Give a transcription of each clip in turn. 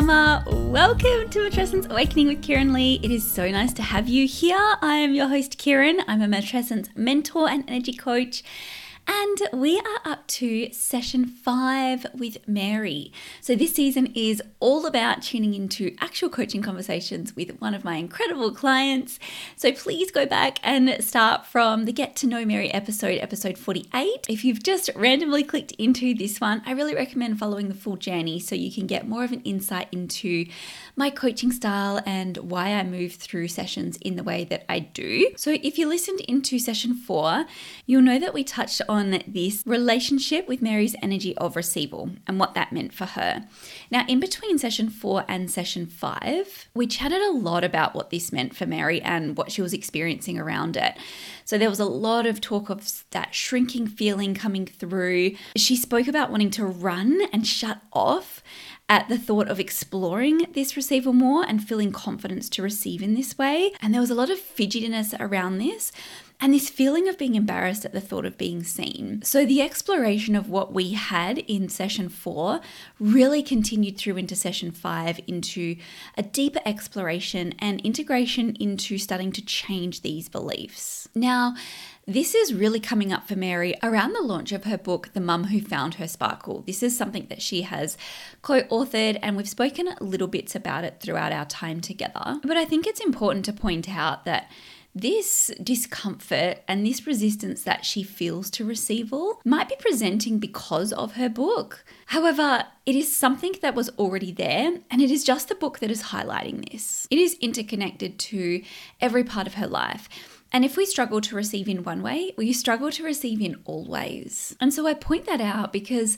Mama. Welcome to Matrescence Awakening with Kirryn Lee. It is so nice to have you here. I am your host, Kirryn. I'm a Matrescence mentor and energy coach. And we are up to session five with Mary. So, this season is all about tuning into actual coaching conversations with one of my incredible clients. So, please go back and start from the Get to Know Mary episode, episode 48. If you've just randomly clicked into this one, I really recommend following the full journey so you can get more of an insight into my coaching style and why I move through sessions in the way that I do. So, if you listened into session four, you'll know that we touched on this relationship with Mary's energy of receival and what that meant for her. Now, in between session four and session five, we chatted a lot about what this meant for Mary and what she was experiencing around it. So there was a lot of talk of that shrinking feeling coming through. She spoke about wanting to run and shut off at the thought of exploring this receiver more and feeling confidence to receive in this way. And there was a lot of fidgetiness around this and this feeling of being embarrassed at the thought of being seen. So, the exploration of what we had in session four really continued through into session five into a deeper exploration and integration into starting to change these beliefs. Now, this is really coming up for Mary around the launch of her book, The Mum Who Found Her Sparkle. This is something that she has co authored, and we've spoken little bits about it throughout our time together. But I think it's important to point out that this discomfort and this resistance that she feels to receival might be presenting because of her book. However, it is something that was already there, and it is just the book that is highlighting this. It is interconnected to every part of her life. And if we struggle to receive in one way, we struggle to receive in all ways. And so I point that out because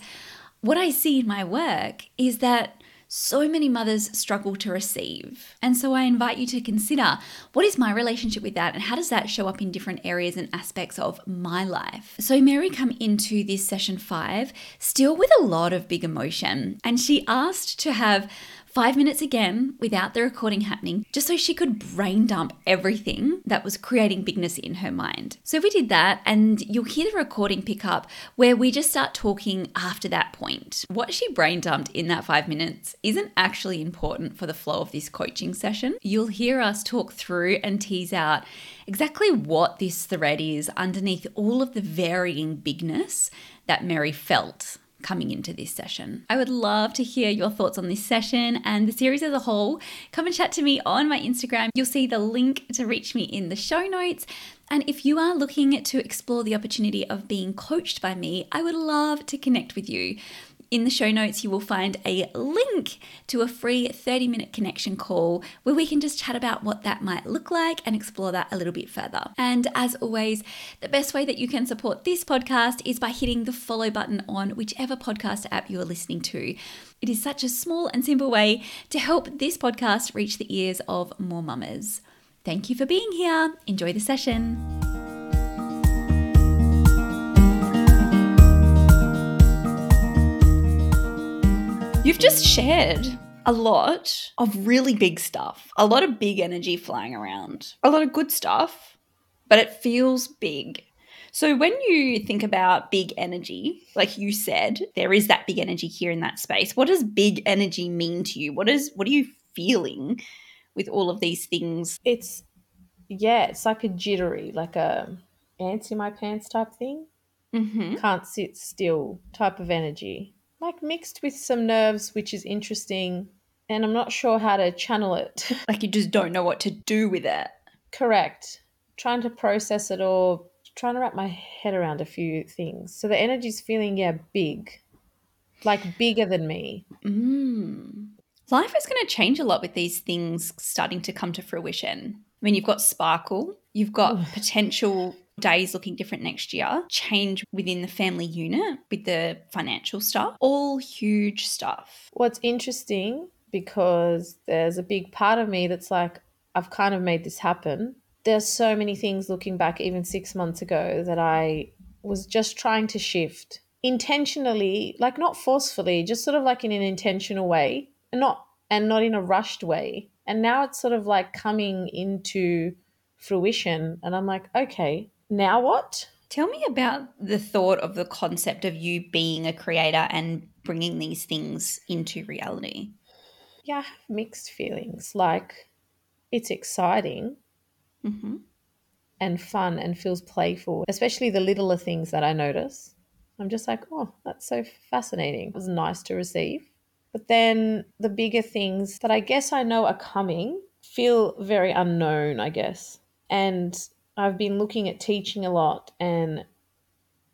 what I see in my work is that so many mothers struggle to receive. And so I invite you to consider what is my relationship with that and how does that show up in different areas and aspects of my life. So Mary come into this session 5 still with a lot of big emotion and she asked to have five minutes again without the recording happening, just so she could brain dump everything that was creating bigness in her mind. So we did that, and you'll hear the recording pick up where we just start talking after that point. What she brain dumped in that five minutes isn't actually important for the flow of this coaching session. You'll hear us talk through and tease out exactly what this thread is underneath all of the varying bigness that Mary felt coming into this session. I would love to hear your thoughts on this session and the series as a whole. Come and chat to me on my Instagram. You'll see the link to reach me in the show notes. And if you are looking to explore the opportunity of being coached by me, I would love to connect with you. In the show notes, you will find a link to a free 30 minute connection call where we can just chat about what that might look like and explore that a little bit further. And as always, the best way that you can support this podcast is by hitting the follow button on whichever podcast app you are listening to. It is such a small and simple way to help this podcast reach the ears of more mamas. Thank you for being here. Enjoy the session. You've just shared a lot of really big stuff, a lot of big energy flying around, a lot of good stuff, but it feels big. So, when you think about big energy, like you said, there is that big energy here in that space. What does big energy mean to you? What is what are you feeling with all of these things? It's yeah, it's like a jittery, like a ants in my pants type thing. Mm-hmm. Can't sit still type of energy like mixed with some nerves, which is interesting. And I'm not sure how to channel it. like you just don't know what to do with it. Correct. Trying to process it all, trying to wrap my head around a few things. So the energy's feeling, yeah, big, like bigger than me. Mm. Life is going to change a lot with these things starting to come to fruition. I mean, you've got sparkle, you've got potential days looking different next year, change within the family unit with the financial stuff, all huge stuff. What's interesting because there's a big part of me that's like, I've kind of made this happen. There's so many things looking back, even six months ago, that I was just trying to shift intentionally, like not forcefully, just sort of like in an intentional way, and not and not in a rushed way. And now it's sort of like coming into fruition, and I'm like, okay, now what? Tell me about the thought of the concept of you being a creator and bringing these things into reality. Yeah, I have mixed feelings. Like, it's exciting Mm-hmm. and fun and feels playful, especially the littler things that I notice. I'm just like, oh, that's so fascinating. It was nice to receive. But then the bigger things that I guess I know are coming feel very unknown, I guess. And I've been looking at teaching a lot and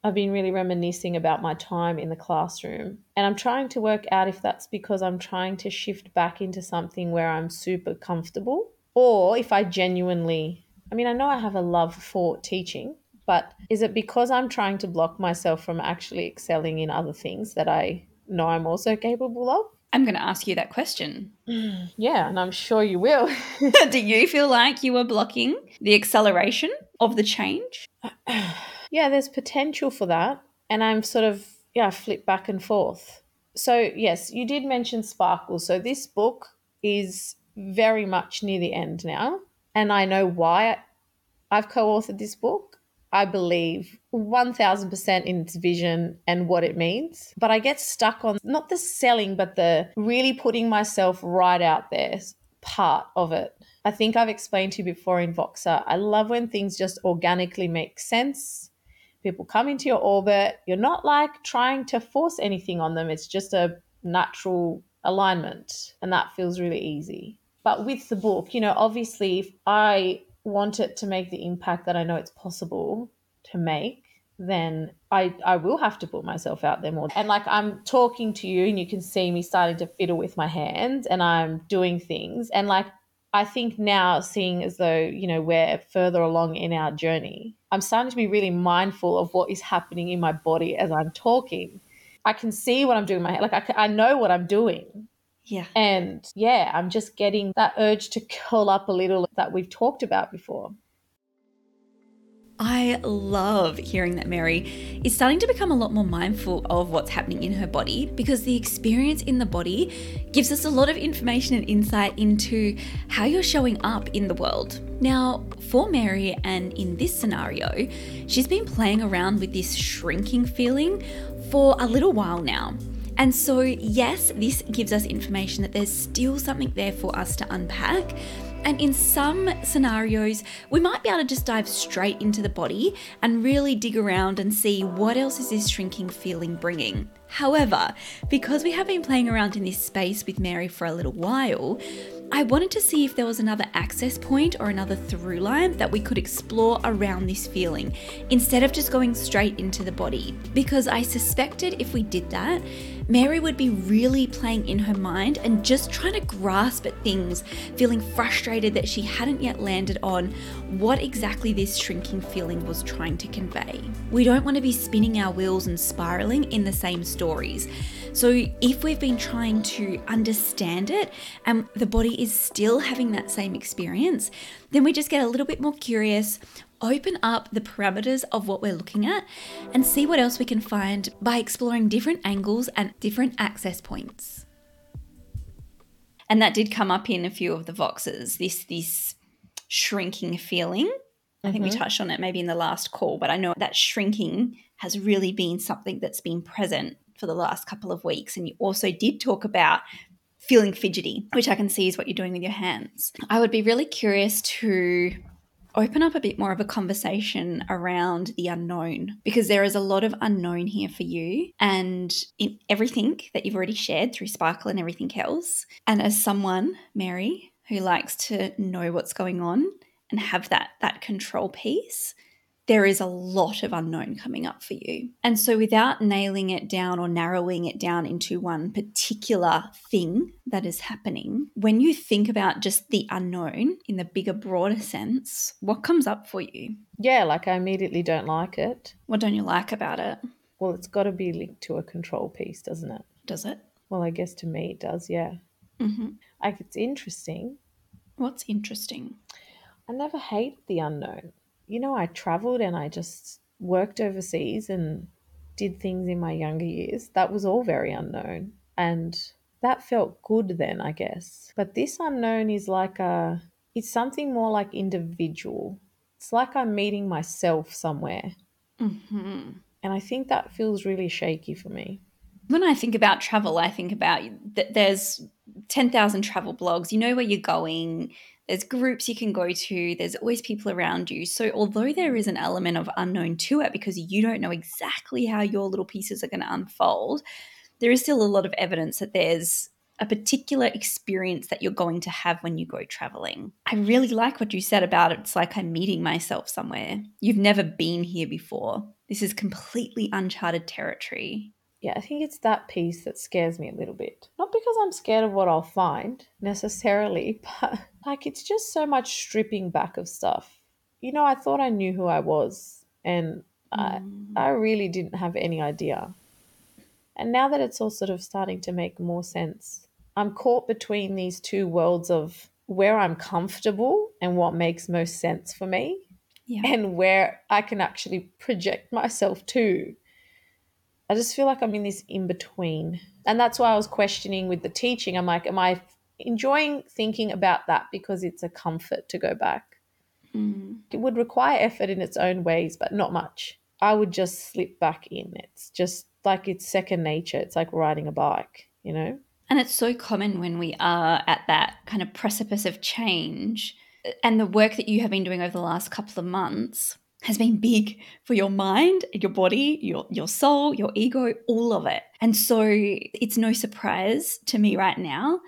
I've been really reminiscing about my time in the classroom. And I'm trying to work out if that's because I'm trying to shift back into something where I'm super comfortable or if I genuinely, I mean, I know I have a love for teaching, but is it because I'm trying to block myself from actually excelling in other things that I know I'm also capable of? I'm going to ask you that question. Mm, yeah, and I'm sure you will. Do you feel like you are blocking the acceleration of the change? yeah, there's potential for that. And I'm sort of, yeah, flip back and forth. So, yes, you did mention Sparkle. So, this book is very much near the end now. And I know why I've co authored this book. I believe 1000% in its vision and what it means. But I get stuck on not the selling, but the really putting myself right out there part of it. I think I've explained to you before in Voxer. I love when things just organically make sense. People come into your orbit. You're not like trying to force anything on them, it's just a natural alignment. And that feels really easy. But with the book, you know, obviously, if I want it to make the impact that I know it's possible to make, then I, I will have to put myself out there more. And like I'm talking to you and you can see me starting to fiddle with my hands and I'm doing things. And like I think now, seeing as though, you know, we're further along in our journey, I'm starting to be really mindful of what is happening in my body as I'm talking. I can see what I'm doing in my head. Like I, I know what I'm doing. Yeah. And yeah, I'm just getting that urge to curl up a little that we've talked about before. I love hearing that Mary is starting to become a lot more mindful of what's happening in her body because the experience in the body gives us a lot of information and insight into how you're showing up in the world. Now, for Mary, and in this scenario, she's been playing around with this shrinking feeling for a little while now. And so, yes, this gives us information that there's still something there for us to unpack. And in some scenarios, we might be able to just dive straight into the body and really dig around and see what else is this shrinking feeling bringing. However, because we have been playing around in this space with Mary for a little while, I wanted to see if there was another access point or another through line that we could explore around this feeling instead of just going straight into the body. Because I suspected if we did that, Mary would be really playing in her mind and just trying to grasp at things, feeling frustrated that she hadn't yet landed on what exactly this shrinking feeling was trying to convey. We don't want to be spinning our wheels and spiraling in the same stories. So, if we've been trying to understand it and the body is still having that same experience, then we just get a little bit more curious, open up the parameters of what we're looking at, and see what else we can find by exploring different angles and different access points. And that did come up in a few of the voxes, this this shrinking feeling. I think we mm-hmm. touched on it maybe in the last call, but I know that shrinking has really been something that's been present for the last couple of weeks. And you also did talk about feeling fidgety, which I can see is what you're doing with your hands. I would be really curious to open up a bit more of a conversation around the unknown because there is a lot of unknown here for you and in everything that you've already shared through Sparkle and everything else. And as someone, Mary, who likes to know what's going on and have that that control piece, there is a lot of unknown coming up for you. And so, without nailing it down or narrowing it down into one particular thing that is happening, when you think about just the unknown in the bigger, broader sense, what comes up for you? Yeah, like I immediately don't like it. What don't you like about it? Well, it's got to be linked to a control piece, doesn't it? Does it? Well, I guess to me it does, yeah. Mm-hmm. Like it's interesting. What's interesting? I never hate the unknown. You know, I traveled and I just worked overseas and did things in my younger years. That was all very unknown. And that felt good then, I guess. But this unknown is like a, it's something more like individual. It's like I'm meeting myself somewhere. Mm-hmm. And I think that feels really shaky for me. When I think about travel, I think about that there's 10,000 travel blogs, you know where you're going, there's groups you can go to, there's always people around you. So, although there is an element of unknown to it because you don't know exactly how your little pieces are going to unfold, there is still a lot of evidence that there's a particular experience that you're going to have when you go traveling. I really like what you said about it. It's like I'm meeting myself somewhere. You've never been here before. This is completely uncharted territory. Yeah, I think it's that piece that scares me a little bit. Not because I'm scared of what I'll find necessarily, but like it's just so much stripping back of stuff. You know, I thought I knew who I was, and mm. I, I really didn't have any idea. And now that it's all sort of starting to make more sense, I'm caught between these two worlds of where I'm comfortable and what makes most sense for me, yeah. and where I can actually project myself to. I just feel like I'm in this in between. And that's why I was questioning with the teaching. I'm like, am I enjoying thinking about that because it's a comfort to go back? Mm. It would require effort in its own ways, but not much. I would just slip back in. It's just like it's second nature. It's like riding a bike, you know? And it's so common when we are at that kind of precipice of change. And the work that you have been doing over the last couple of months has been big for your mind, your body, your, your soul, your ego, all of it. And so it's no surprise to me right now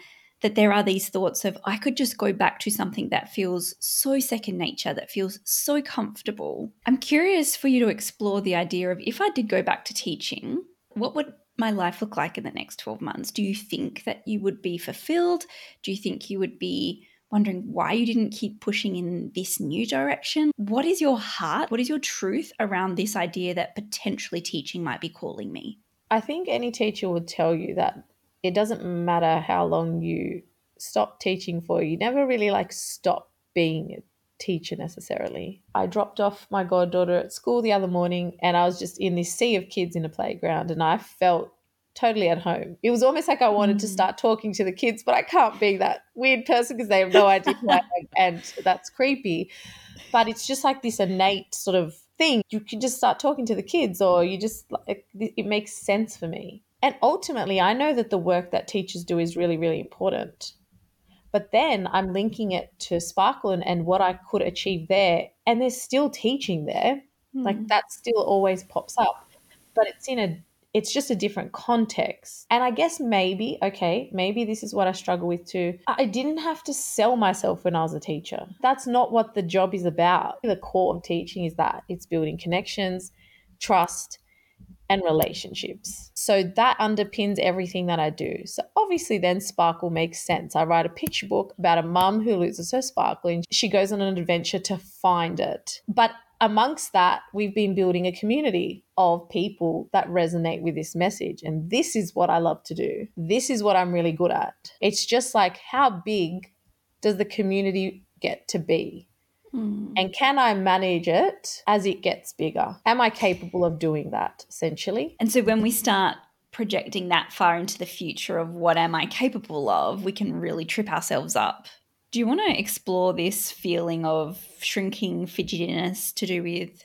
that there are these thoughts of I could just go back to something that feels so second nature, that feels so comfortable. I'm curious for you to explore the idea of if I did go back to teaching, what would my life look like in the next 12 months? Do you think that you would be fulfilled? Do you think you would be wondering why you didn't keep pushing in this new direction? What is your heart? What is your truth around this idea that potentially teaching might be calling me? I think any teacher would tell you that it doesn't matter how long you stop teaching for, you never really like stop being a teacher necessarily. I dropped off my goddaughter at school the other morning and I was just in this sea of kids in a playground and I felt totally at home. It was almost like I wanted to start talking to the kids, but I can't be that weird person because they have no idea who I am and that's creepy. But it's just like this innate sort of thing. You can just start talking to the kids or you just like it makes sense for me. And ultimately, I know that the work that teachers do is really, really important. But then I'm linking it to Sparkle and, and what I could achieve there. And there's still teaching there. Mm. Like that still always pops up. But it's in a it's just a different context. And I guess maybe, okay, maybe this is what I struggle with too. I didn't have to sell myself when I was a teacher. That's not what the job is about. The core of teaching is that it's building connections, trust, and relationships. So that underpins everything that I do. So obviously, then Sparkle makes sense. I write a picture book about a mum who loses her sparkle and she goes on an adventure to find it. But amongst that, we've been building a community of people that resonate with this message. And this is what I love to do. This is what I'm really good at. It's just like, how big does the community get to be? Mm. And can I manage it as it gets bigger? Am I capable of doing that essentially? And so when we start projecting that far into the future of what am I capable of, we can really trip ourselves up. Do you want to explore this feeling of shrinking fidgetiness to do with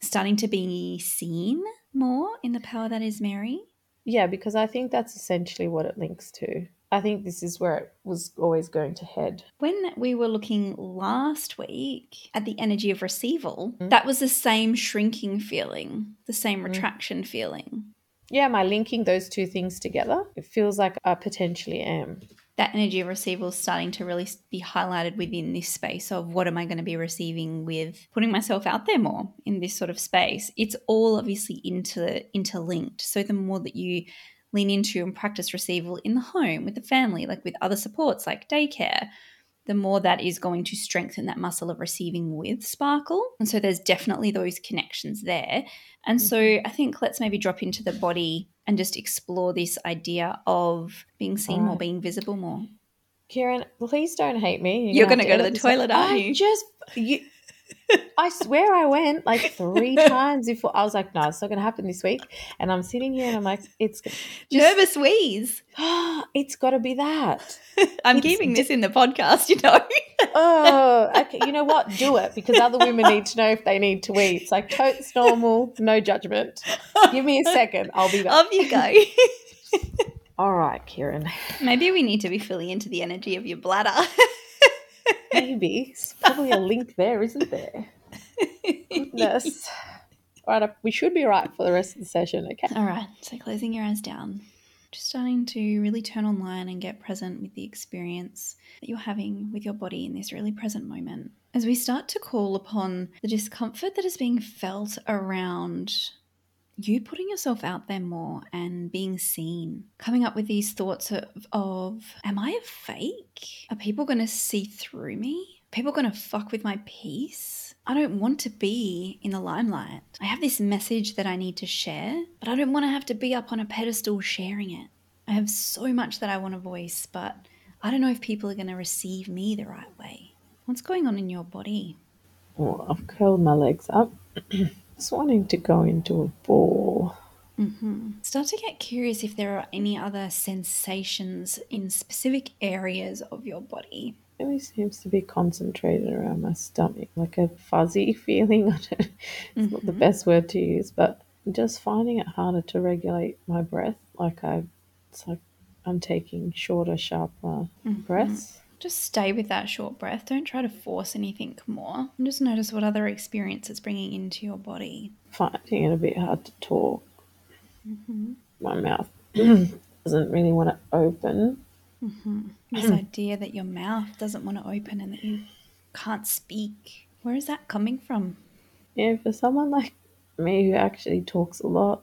starting to be seen more in the power that is Mary? Yeah, because I think that's essentially what it links to. I think this is where it was always going to head. When we were looking last week at the energy of receival, mm. that was the same shrinking feeling, the same mm. retraction mm. feeling. Yeah, am I linking those two things together? It feels like I potentially am. That energy of receival is starting to really be highlighted within this space of what am I going to be receiving with putting myself out there more in this sort of space. It's all obviously inter interlinked. So the more that you lean into and practice receival in the home with the family, like with other supports like daycare, the more that is going to strengthen that muscle of receiving with Sparkle. And so there's definitely those connections there. And so mm-hmm. I think let's maybe drop into the body and just explore this idea of being seen right. more, being visible more. Kirryn, please don't hate me. You're, You're going to go to the toilet, aren't you? Just you, I swear I went like three times before. I was like, no, it's not going to happen this week. And I'm sitting here and I'm like, it's just, nervous wheeze. it's got to be that. I'm it's keeping this in the podcast, you know. oh, okay. You know what? Do it because other women need to know if they need to wee. It's like totes normal, no judgment. Give me a second. I'll be back. Off you go. All right, Kirryn. Maybe we need to be filling into the energy of your bladder. Maybe. It's probably a link there, isn't there? Goodness. All right, we should be right for the rest of the session, okay? All right, so closing your eyes down. Just starting to really turn online and get present with the experience that you're having with your body in this really present moment. As we start to call upon the discomfort that is being felt around you putting yourself out there more and being seen, coming up with these thoughts of, of Am I a fake? Are people going to see through me? People going to fuck with my peace? I don't want to be in the limelight. I have this message that I need to share, but I don't want to have to be up on a pedestal sharing it. I have so much that I want to voice, but I don't know if people are going to receive me the right way. What's going on in your body? Well, I've curled my legs up. Just wanting to go into a ball. Mm-hmm. Start to get curious if there are any other sensations in specific areas of your body. It really seems to be concentrated around my stomach, like a fuzzy feeling. it's mm-hmm. not the mm-hmm. best word to use, but just finding it harder to regulate my breath. Like I, it's like I'm taking shorter, sharper mm-hmm. breaths. Just stay with that short breath. Don't try to force anything more. And just notice what other experience it's bringing into your body. Finding it a bit hard to talk. Mm-hmm. My mouth doesn't really want to open. Mm-hmm. This idea that your mouth doesn't want to open and that you can't speak. Where is that coming from? Yeah, for someone like me who actually talks a lot,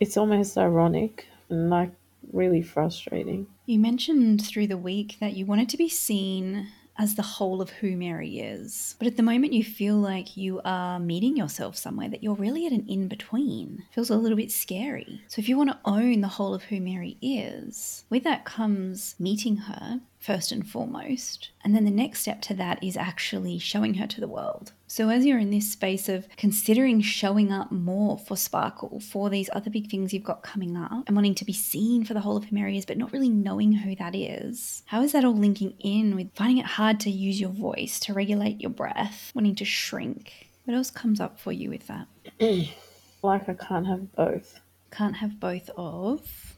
it's almost ironic and like really frustrating. You mentioned through the week that you wanted to be seen as the whole of who Mary is. But at the moment, you feel like you are meeting yourself somewhere that you're really at an in between. Feels a little bit scary. So, if you want to own the whole of who Mary is, with that comes meeting her first and foremost. And then the next step to that is actually showing her to the world. So, as you're in this space of considering showing up more for Sparkle, for these other big things you've got coming up, and wanting to be seen for the whole of is, but not really knowing who that is, how is that all linking in with finding it hard to use your voice, to regulate your breath, wanting to shrink? What else comes up for you with that? like, I can't have both. Can't have both of?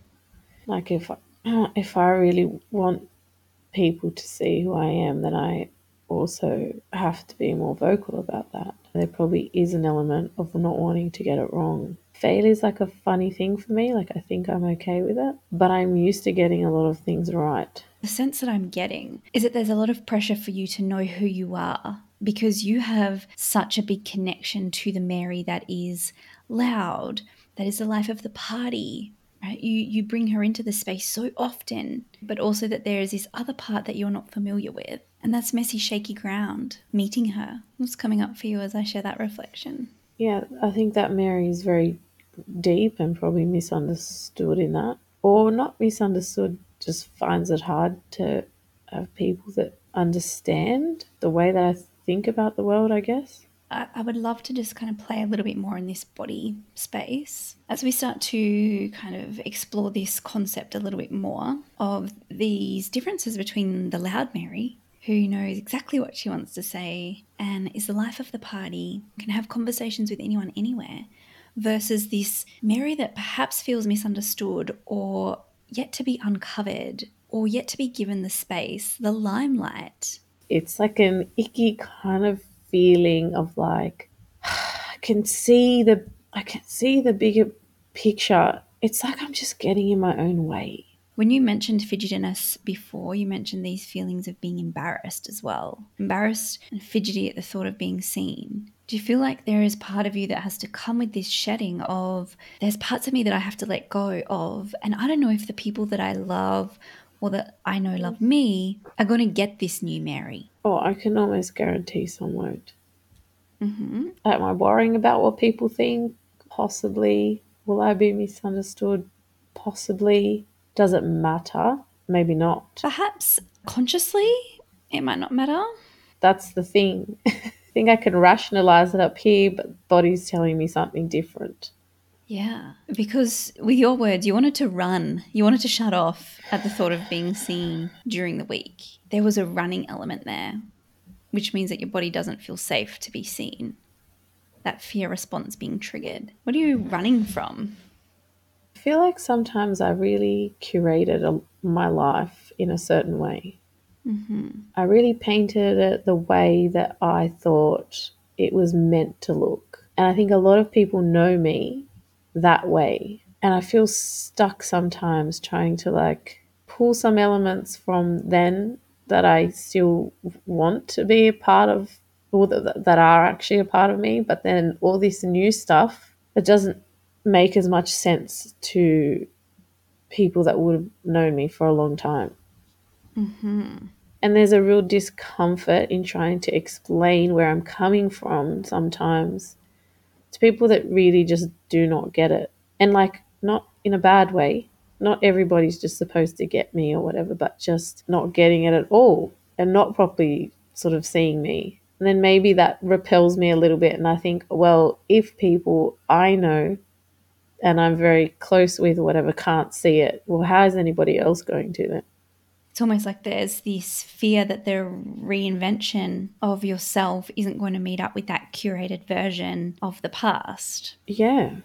Like, if if I really want people to see who I am, then I also have to be more vocal about that. There probably is an element of not wanting to get it wrong. Failure is like a funny thing for me. Like, I think I'm okay with it, but I'm used to getting a lot of things right. The sense that I'm getting is that there's a lot of pressure for you to know who you are because you have such a big connection to the Mary that is loud, that is the life of the party, right? You you bring her into the space so often, but also that there is this other part that you're not familiar with. And that's messy, shaky ground, meeting her. What's coming up for you as I share that reflection? Yeah, I think that Mary is very deep and probably misunderstood in that. Or not misunderstood, just finds it hard to have people that understand the way that I think about the world, I guess. I would love to just kind of play a little bit more in this body space as we start to kind of explore this concept a little bit more of these differences between the loud Mary, who knows exactly what she wants to say and is the life of the party, can have conversations with anyone anywhere, versus this Mary that perhaps feels misunderstood or yet to be uncovered or yet to be given the space, the limelight. It's like an icky kind of feeling of like I can see the I can see the bigger picture. It's like I'm just getting in my own way. When you mentioned fidgetiness before, you mentioned these feelings of being embarrassed as well. Embarrassed and fidgety at the thought of being seen. Do you feel like there is part of you that has to come with this shedding of there's parts of me that I have to let go of? And I don't know if the people that I love or that I know love me are going to get this new Mary. Oh, I can almost guarantee some won't. Mm-hmm. Am I worrying about what people think? Possibly. Will I be misunderstood? Possibly. Does it matter? Maybe not. Perhaps consciously, it might not matter. That's the thing. I think I can rationalize it up here, but body's telling me something different. Yeah, because with your words, you wanted to run. You wanted to shut off at the thought of being seen during the week. There was a running element there, which means that your body doesn't feel safe to be seen. That fear response being triggered. What are you running from? I feel like sometimes I really curated a, my life in a certain way. Mm-hmm. I really painted it the way that I thought it was meant to look. And I think a lot of people know me that way. And I feel stuck sometimes trying to like pull some elements from then that I still want to be a part of, or that, that are actually a part of me. But then all this new stuff that doesn't make as much sense to people that would have known me for a long time. Mm-hmm. And there's a real discomfort in trying to explain where I'm coming from sometimes to people that really just do not get it. And like, not in a bad way. Not everybody's just supposed to get me or whatever, but just not getting it at all and not properly sort of seeing me. And then maybe that repels me a little bit. And I think, well, if people I know and I'm very close with or whatever can't see it, well, how is anybody else going to then? It's almost like there's this fear that the reinvention of yourself isn't going to meet up with that curated version of the past. Yeah.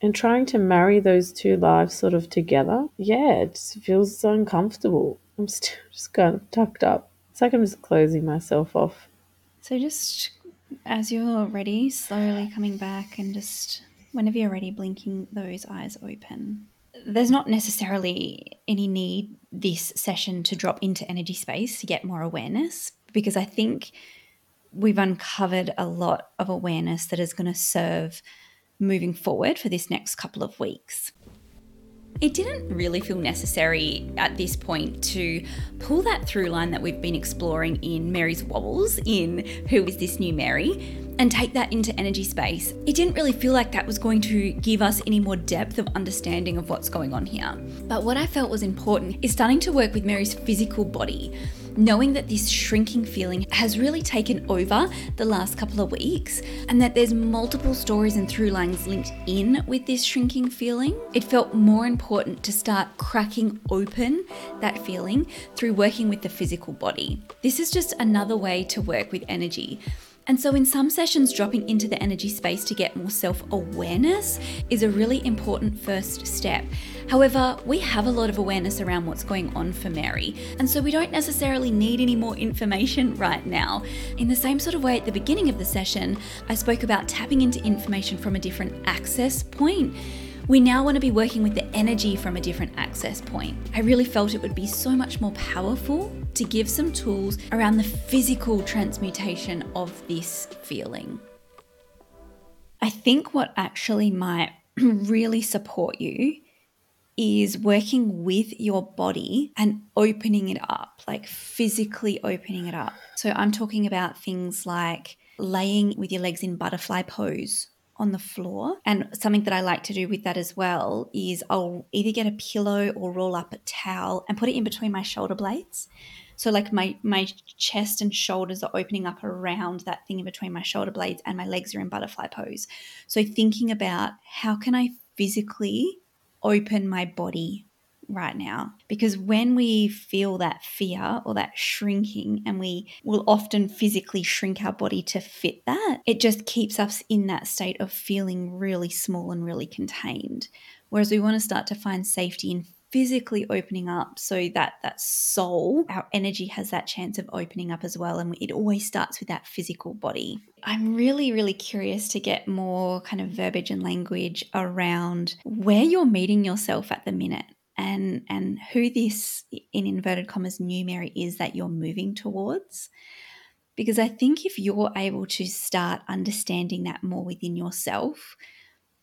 And trying to marry those two lives sort of together, yeah, it just feels so uncomfortable. I'm still just kind of tucked up. It's like I'm just closing myself off. So just as you're ready, slowly coming back and just whenever you're ready, blinking those eyes open. There's not necessarily any need this session to drop into energy space to get more awareness because I think we've uncovered a lot of awareness that is going to serve moving forward for this next couple of weeks. It didn't really feel necessary at this point to pull that through line that we've been exploring in Mary's Wobbles in Who is This New Mary and take that into energy space. It didn't really feel like that was going to give us any more depth of understanding of what's going on here. But what I felt was important is starting to work with Mary's physical body knowing that this shrinking feeling has really taken over the last couple of weeks and that there's multiple stories and through lines linked in with this shrinking feeling, it felt more important to start cracking open that feeling through working with the physical body. This is just another way to work with energy. And so, in some sessions, dropping into the energy space to get more self awareness is a really important first step. However, we have a lot of awareness around what's going on for Mary, and so we don't necessarily need any more information right now. In the same sort of way, at the beginning of the session, I spoke about tapping into information from a different access point. We now want to be working with the energy from a different access point. I really felt it would be so much more powerful to give some tools around the physical transmutation of this feeling. I think what actually might really support you is working with your body and opening it up, like physically opening it up. So I'm talking about things like laying with your legs in butterfly pose on the floor. And something that I like to do with that as well is I'll either get a pillow or roll up a towel and put it in between my shoulder blades. So like my my chest and shoulders are opening up around that thing in between my shoulder blades and my legs are in butterfly pose. So thinking about how can I physically open my body right now. Because when we feel that fear or that shrinking and we will often physically shrink our body to fit that it just keeps us in that state of feeling really small and really contained. Whereas we want to start to find safety in physically opening up so that that soul our energy has that chance of opening up as well and it always starts with that physical body. I'm really really curious to get more kind of verbiage and language around where you're meeting yourself at the minute and and who this in inverted commas new mary is that you're moving towards because i think if you're able to start understanding that more within yourself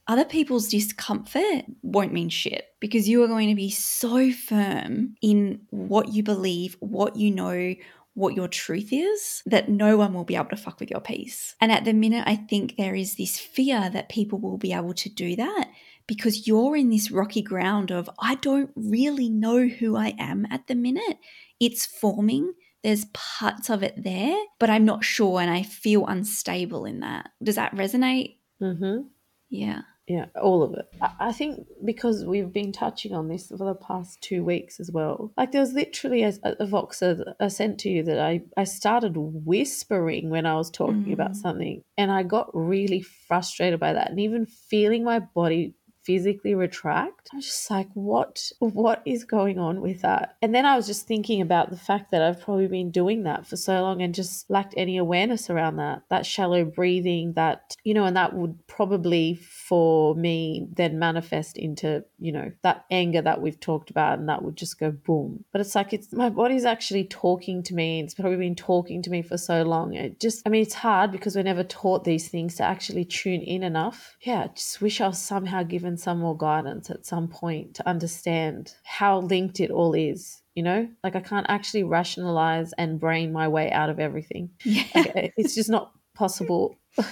other people's discomfort won't mean shit because you are going to be so firm in what you believe, what you know, what your truth is, that no one will be able to fuck with your peace. And at the minute, I think there is this fear that people will be able to do that because you're in this rocky ground of, I don't really know who I am at the minute. It's forming. There's parts of it there, but I'm not sure and I feel unstable in that. Does that resonate? Mm-hmm. Yeah. Yeah, all of it. I think because we've been touching on this for the past two weeks as well. Like there was literally a, a Voxer I sent to you that I, I started whispering when I was talking mm. about something and I got really frustrated by that and even feeling my body physically retract. I was just like, what what is going on with that? And then I was just thinking about the fact that I've probably been doing that for so long and just lacked any awareness around that. That shallow breathing, that you know, and that would probably for me then manifest into, you know, that anger that we've talked about and that would just go boom. But it's like it's my body's actually talking to me. It's probably been talking to me for so long. It just I mean it's hard because we're never taught these things to actually tune in enough. Yeah, I just wish I was somehow given some more guidance at some point to understand how linked it all is. You know, like I can't actually rationalize and brain my way out of everything. Yeah. Like, uh, it's just not possible.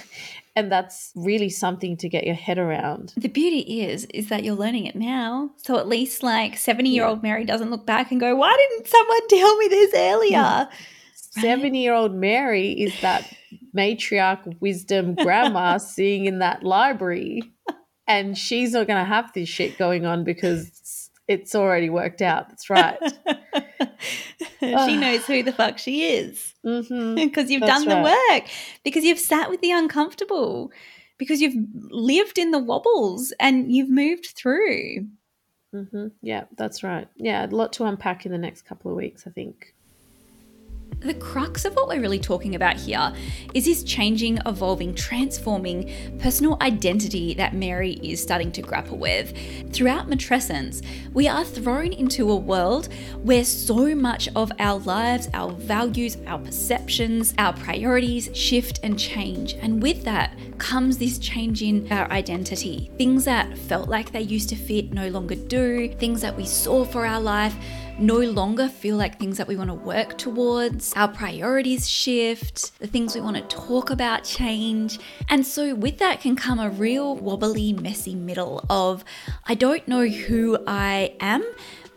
and that's really something to get your head around. The beauty is, is that you're learning it now. So at least like 70 year old Mary doesn't look back and go, why didn't someone tell me this earlier? Mm. 70 year old Mary is that matriarch wisdom grandma sitting in that library and she's not going to have this shit going on because it's already worked out. That's right. she knows who the fuck she is because mm-hmm. you've That's done the right. work, because you've sat with the uncomfortable, because you've lived in the wobbles and you've moved through. hmm Yeah, that's right. Yeah, a lot to unpack in the next couple of weeks, I think. The crux of what we're really talking about here is this changing, evolving, transforming personal identity that Mary is starting to grapple with. Throughout matrescence, we are thrown into a world where so much of our lives, our values, our perceptions, our priorities shift and change. And with that comes this change in our identity. Things that felt like they used to fit no longer do, things that we saw for our life no longer feel like things that we want to work towards. Our priorities shift, the things we want to talk about change. And so, with that can come a real wobbly, messy middle of I don't know who I am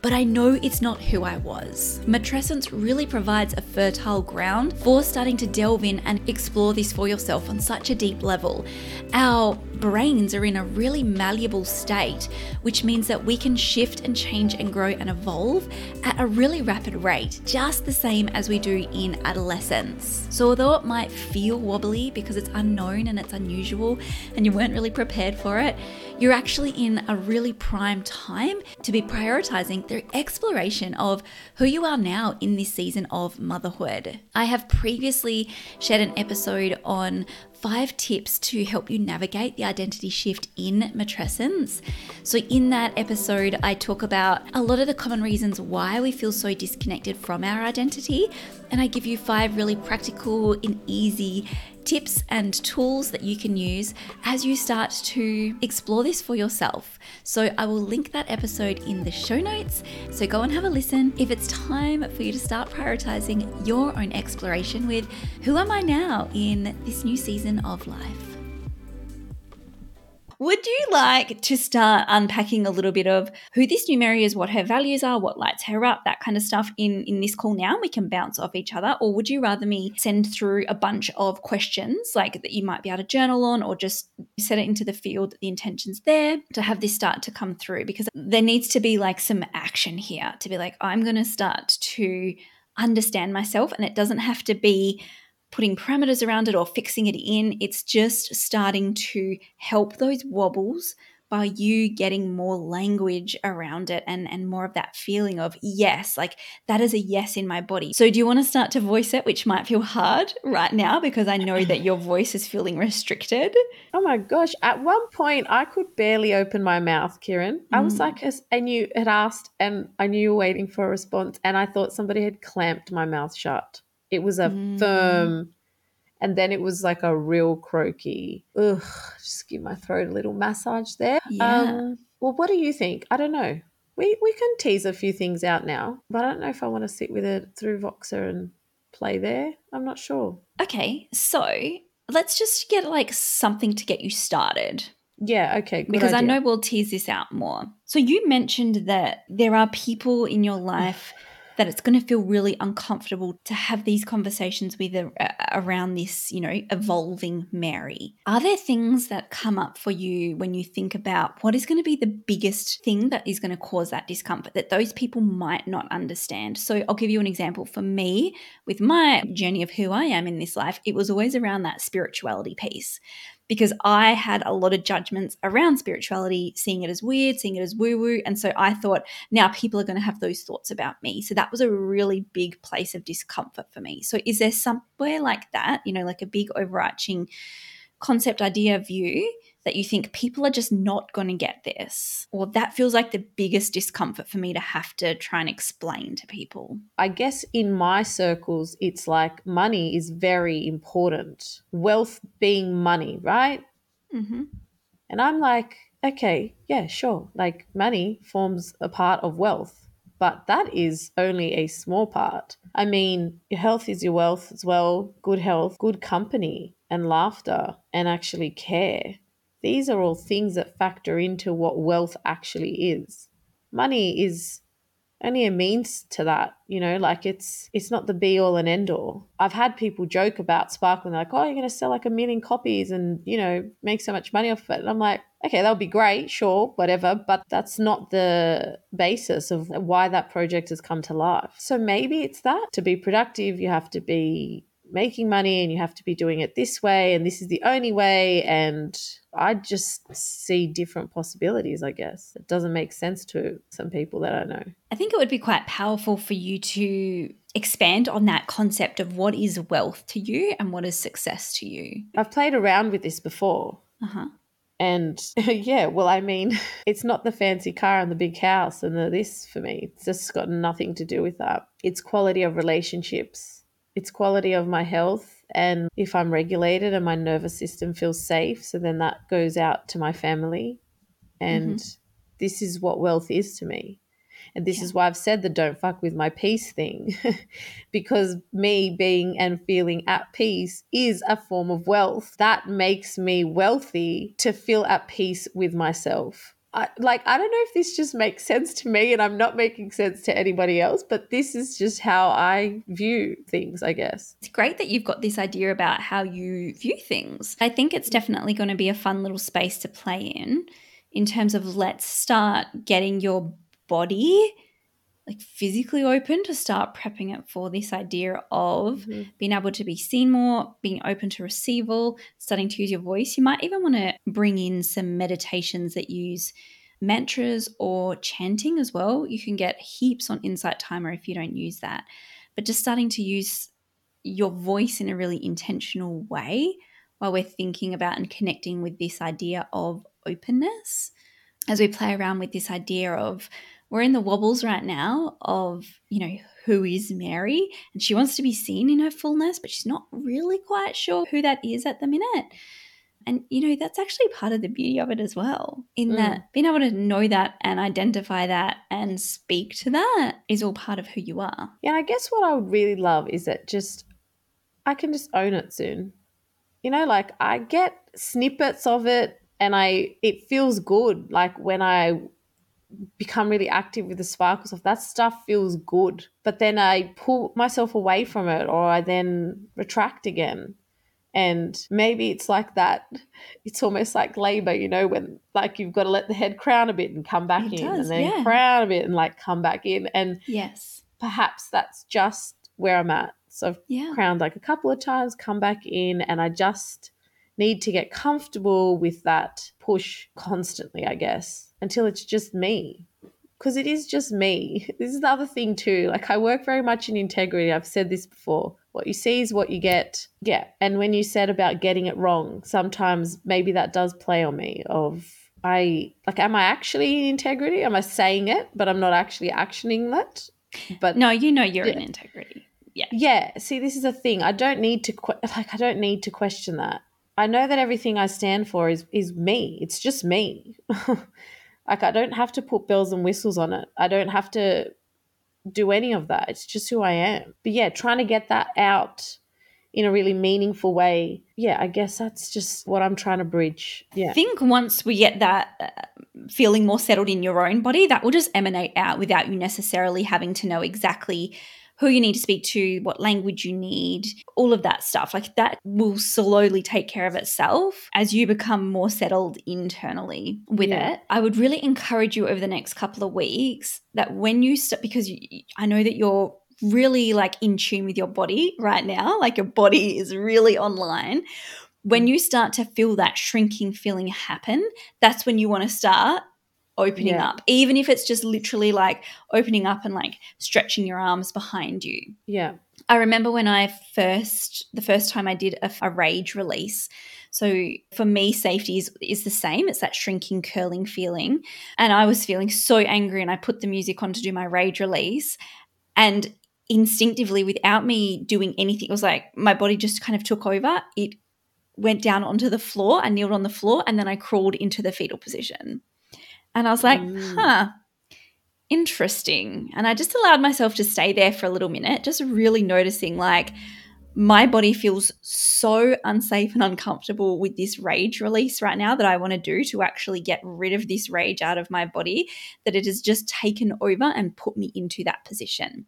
but I know it's not who I was. Matrescence really provides a fertile ground for starting to delve in and explore this for yourself on such a deep level. Our brains are in a really malleable state, which means that we can shift and change and grow and evolve at a really rapid rate, just the same as we do in adolescence. So, although it might feel wobbly because it's unknown and it's unusual and you weren't really prepared for it, you're actually in a really prime time to be prioritizing the exploration of who you are now in this season of motherhood. I have previously shared an episode on five tips to help you navigate the identity shift in matrescence. So, in that episode, I talk about a lot of the common reasons why we feel so disconnected from our identity, and I give you five really practical and easy tips and tools that you can use as you start to explore this for yourself. So, I will link that episode in the show notes. So, go and have a listen. If it's time for you to start prioritizing your own exploration with who am I now in this new season of life? Would you like to start unpacking a little bit of who this new Mary is, what her values are, what lights her up, that kind of stuff in, in this call now? We can bounce off each other. Or would you rather me send through a bunch of questions like that you might be able to journal on or just set it into the field the intention's there to have this start to come through? Because there needs to be like some action here to be like, I'm going to start to understand myself. And it doesn't have to be putting parameters around it or fixing it in. It's just starting to help those wobbles by you getting more language around it and, and more of that feeling of yes, like that is a yes in my body. So, do you want to start to voice it, which might feel hard right now because I know that your voice is feeling restricted? Oh my gosh. At one point, I could barely open my mouth, Kirryn. I was Mm. like, and you had asked, and I knew you were waiting for a response, and I thought somebody had clamped my mouth shut. It was a Mm. firm, and then it was like a real croaky. Ugh, just give my throat a little massage there. Yeah. Um, well, what do you think? I don't know. We, we can tease a few things out now, but I don't know if I want to sit with it through Voxer and play there. I'm not sure. Okay, so let's just get like something to get you started. Yeah, okay. Good because I know we'll tease this out more. So you mentioned that there are people in your life that it's going to feel really uncomfortable to have these conversations with uh, around this, you know, evolving Mary. Are there things that come up for you when you think about what is going to be the biggest thing that is going to cause that discomfort that those people might not understand? So I'll give you an example. For me, with my journey of who I am in this life, it was always around that spirituality piece because I had a lot of judgments around spirituality, seeing it as weird, seeing it as woo woo. And so I thought, now people are going to have those thoughts about me. So that was a really big place of discomfort for me. So is there somewhere like that, you know, like a big overarching concept, idea, view that you think people are just not going to get this? Or that feels like the biggest discomfort for me to have to try and explain to people? I guess in my circles, it's like money is very important. Wealth being money, right? Mm-hmm. And I'm like, okay, yeah, sure. Like money forms a part of wealth, but that is only a small part. I mean, your health is your wealth as well. Good health, good company, and laughter, and actually care these are all things that factor into what wealth actually is. Money is only a means to that, you know, like it's it's not the be all and end all. I've had people joke about Sparkling, like, oh, you're gonna sell like a million copies and, you know, make so much money off it. And I'm like, okay, that'll be great, sure, whatever, but that's not the basis of why that project has come to life. So maybe it's that to be productive, you have to be making money and you have to be doing it this way and this is the only way and I just see different possibilities, I guess. It doesn't make sense to some people that I know. I think it would be quite powerful for you to expand on that concept of what is wealth to you and what is success to you. I've played around with this before. Uh-huh. And yeah, well, I mean, it's not the fancy car and the big house and the this for me. It's just got nothing to do with that. It's quality of relationships it's quality of my health and if I'm regulated and my nervous system feels safe. So then that goes out to my family. And mm-hmm. this is what wealth is to me. And this yeah. is why I've said the don't fuck with my peace thing. because me being and feeling at peace is a form of wealth. That makes me wealthy to feel at peace with myself. I, like I don't know if this just makes sense to me and I'm not making sense to anybody else, but this is just how I view things, I guess. It's great that you've got this idea about how you view things. I think it's definitely going to be a fun little space to play in in terms of let's start getting your body like physically open to start prepping it for this idea of mm-hmm. being able to be seen more, being open to receival, starting to use your voice. You might even want to bring in some meditations that use mantras or chanting as well. You can get heaps on Insight Timer if you don't use that. But just starting to use your voice in a really intentional way while we're thinking about and connecting with this idea of openness as we play around with this idea of we're in the wobbles right now of, you know, who is Mary? And she wants to be seen in her fullness, but she's not really quite sure who that is at the minute. And, you know, that's actually part of the beauty of it as well, in mm. that being able to know that and identify that and speak to that is all part of who you are. Yeah, I guess what I would really love is that just I can just own it soon. You know, like I get snippets of it and I it feels good like when I become really active with the sparkle stuff, that stuff feels good. But then I pull myself away from it or I then retract again. And maybe it's like that. It's almost like labor, you know, when like you've got to let the head crown a bit and come back it in, does, and then yeah. crown a bit and like come back in. And yes, perhaps that's just where I'm at. So I've yeah. crowned like a couple of times, come back in, and I just need to get comfortable with that push constantly, I guess until it's just me because it is just me. This is the other thing too. Like I work very much in integrity. I've said this before. What you see is what you get. Yeah. And when you said about getting it wrong, sometimes maybe that does play on me of I like am I actually in integrity? Am I saying it but I'm not actually actioning that? But No, you know you're yeah. in integrity. Yeah. Yeah, see this is a thing. I don't need to que- like I don't need to question that. I know that everything I stand for is is me. It's just me. Like I don't have to put bells and whistles on it. I don't have to do any of that. It's just who I am. But yeah, trying to get that out in a really meaningful way. Yeah, I guess that's just what I'm trying to bridge. Yeah. I think once we get that uh, feeling more settled in your own body, that will just emanate out without you necessarily having to know exactly who you need to speak to, what language you need, all of that stuff. Like that will slowly take care of itself as you become more settled internally with yeah. it. I would really encourage you over the next couple of weeks that when you start, because you, I know that you're really like in tune with your body right now, like your body is really online. when mm. you start to feel that shrinking feeling happen, that's when you want to start opening Yeah. up, even if it's just literally like opening up and like stretching your arms behind you. Yeah. I remember when I first, the first time I did a, a rage release. So for me, safety is, is the same. It's that shrinking, curling feeling. And I was feeling so angry, and I put the music on to do my rage release. And instinctively, without me doing anything, it was like my body just kind of took over. It went down onto the floor. I kneeled on the floor, and then I crawled into the fetal position. And I was like, Mm. huh, interesting. And I just allowed myself to stay there for a little minute, just really noticing like my body feels so unsafe and uncomfortable with this rage release right now that I want to do to actually get rid of this rage out of my body that it has just taken over and put me into that position.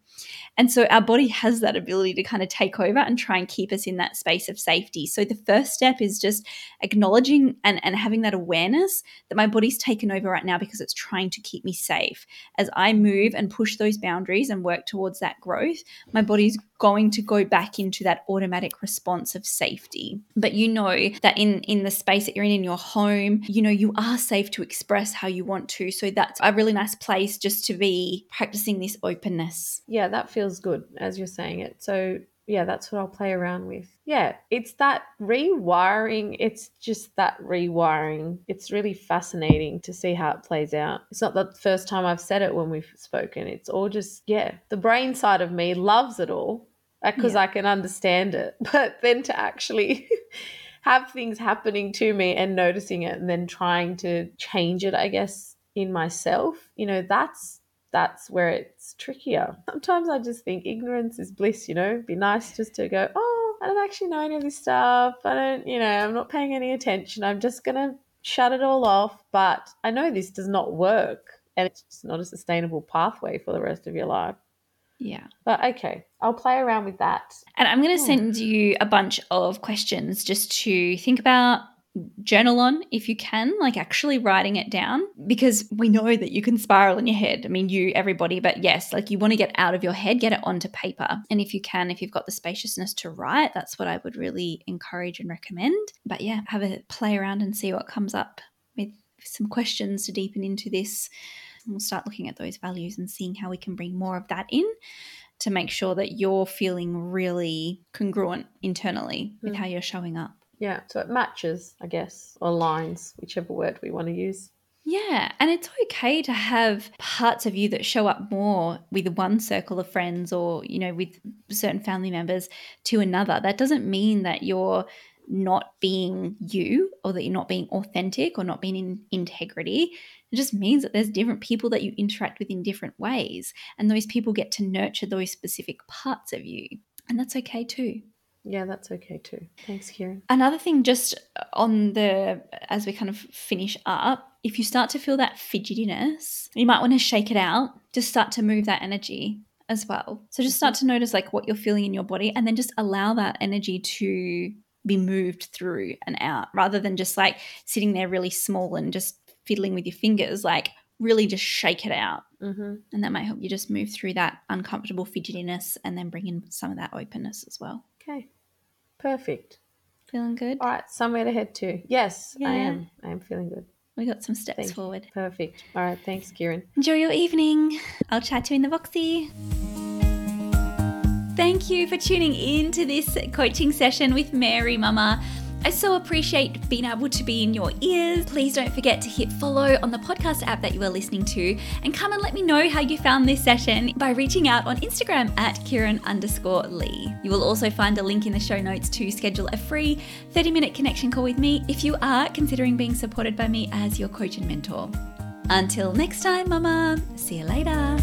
And so our body has that ability to kind of take over and try and keep us in that space of safety. So the first step is just acknowledging and, and having that awareness that my body's taken over right now because it's trying to keep me safe. As I move and push those boundaries and work towards that growth, my body's going to go back into that automatic response of safety. But you know that in in the space that you're in in your home, you know you are safe to express how you want to. So that's a really nice place just to be practicing this openness. Yeah, that feels good as you're saying it. So, yeah, that's what I'll play around with. Yeah, it's that rewiring. It's just that rewiring. It's really fascinating to see how it plays out. It's not the first time I've said it when we've spoken. It's all just, yeah, the brain side of me loves it all because Yeah. I can understand it. But then to actually have things happening to me and noticing it and then trying to change it, I guess, in myself, you know, that's that's where it's trickier. Sometimes I just think ignorance is bliss, you know? It'd be nice just to go, oh, I don't actually know any of this stuff. I don't, you know, I'm not paying any attention. I'm just going to shut it all off. But I know this does not work and it's just not a sustainable pathway for the rest of your life. Yeah. But okay, I'll play around with that. And I'm going to Oh. send you a bunch of questions just to think about, journal on if you can, like actually writing it down, because we know that you can spiral in your head. I mean, you, everybody, but yes, like you want to get out of your head, get it onto paper. And if you can, if you've got the spaciousness to write, that's what I would really encourage and recommend. But yeah, have a play around and see what comes up with some questions to deepen into this. And we'll start looking at those values and seeing how we can bring more of that in to make sure that you're feeling really congruent internally with Mm. how you're showing up. Yeah, so it matches, I guess, or lines, whichever word we want to use. Yeah, and it's okay to have parts of you that show up more with one circle of friends or, you know, with certain family members to another. That doesn't mean that you're not being you or that you're not being authentic or not being in integrity. It just means that there's different people that you interact with in different ways. And those people get to nurture those specific parts of you. And that's okay too. Yeah, that's okay too. Thanks, Kirryn. Another thing, just on the as we kind of finish up, if you start to feel that fidgetiness, you might want to shake it out. Just start to move that energy as well. So just start mm-hmm. to notice like what you're feeling in your body, and then just allow that energy to be moved through and out, rather than just like sitting there really small and just fiddling with your fingers. Like really just shake it out, Mm-hmm. and that might help you just move through that uncomfortable fidgetiness, and then bring in some of that openness as well. Okay, perfect. Feeling good? All right, somewhere to head to. Yes, Yeah. I am. I am feeling good. We got some steps forward. Perfect. All right, thanks, Kirryn. Enjoy your evening. I'll chat to you in the boxy. Thank you for tuning in to this coaching session with Mary Mama. I so appreciate being able to be in your ears. Please don't forget to hit follow on the podcast app that you are listening to and come and let me know how you found this session by reaching out on Instagram at Kirryn underscore Lee. You will also find a link in the show notes to schedule a free 30 minute connection call with me if you are considering being supported by me as your coach and mentor. Until next time, Mama. See you later.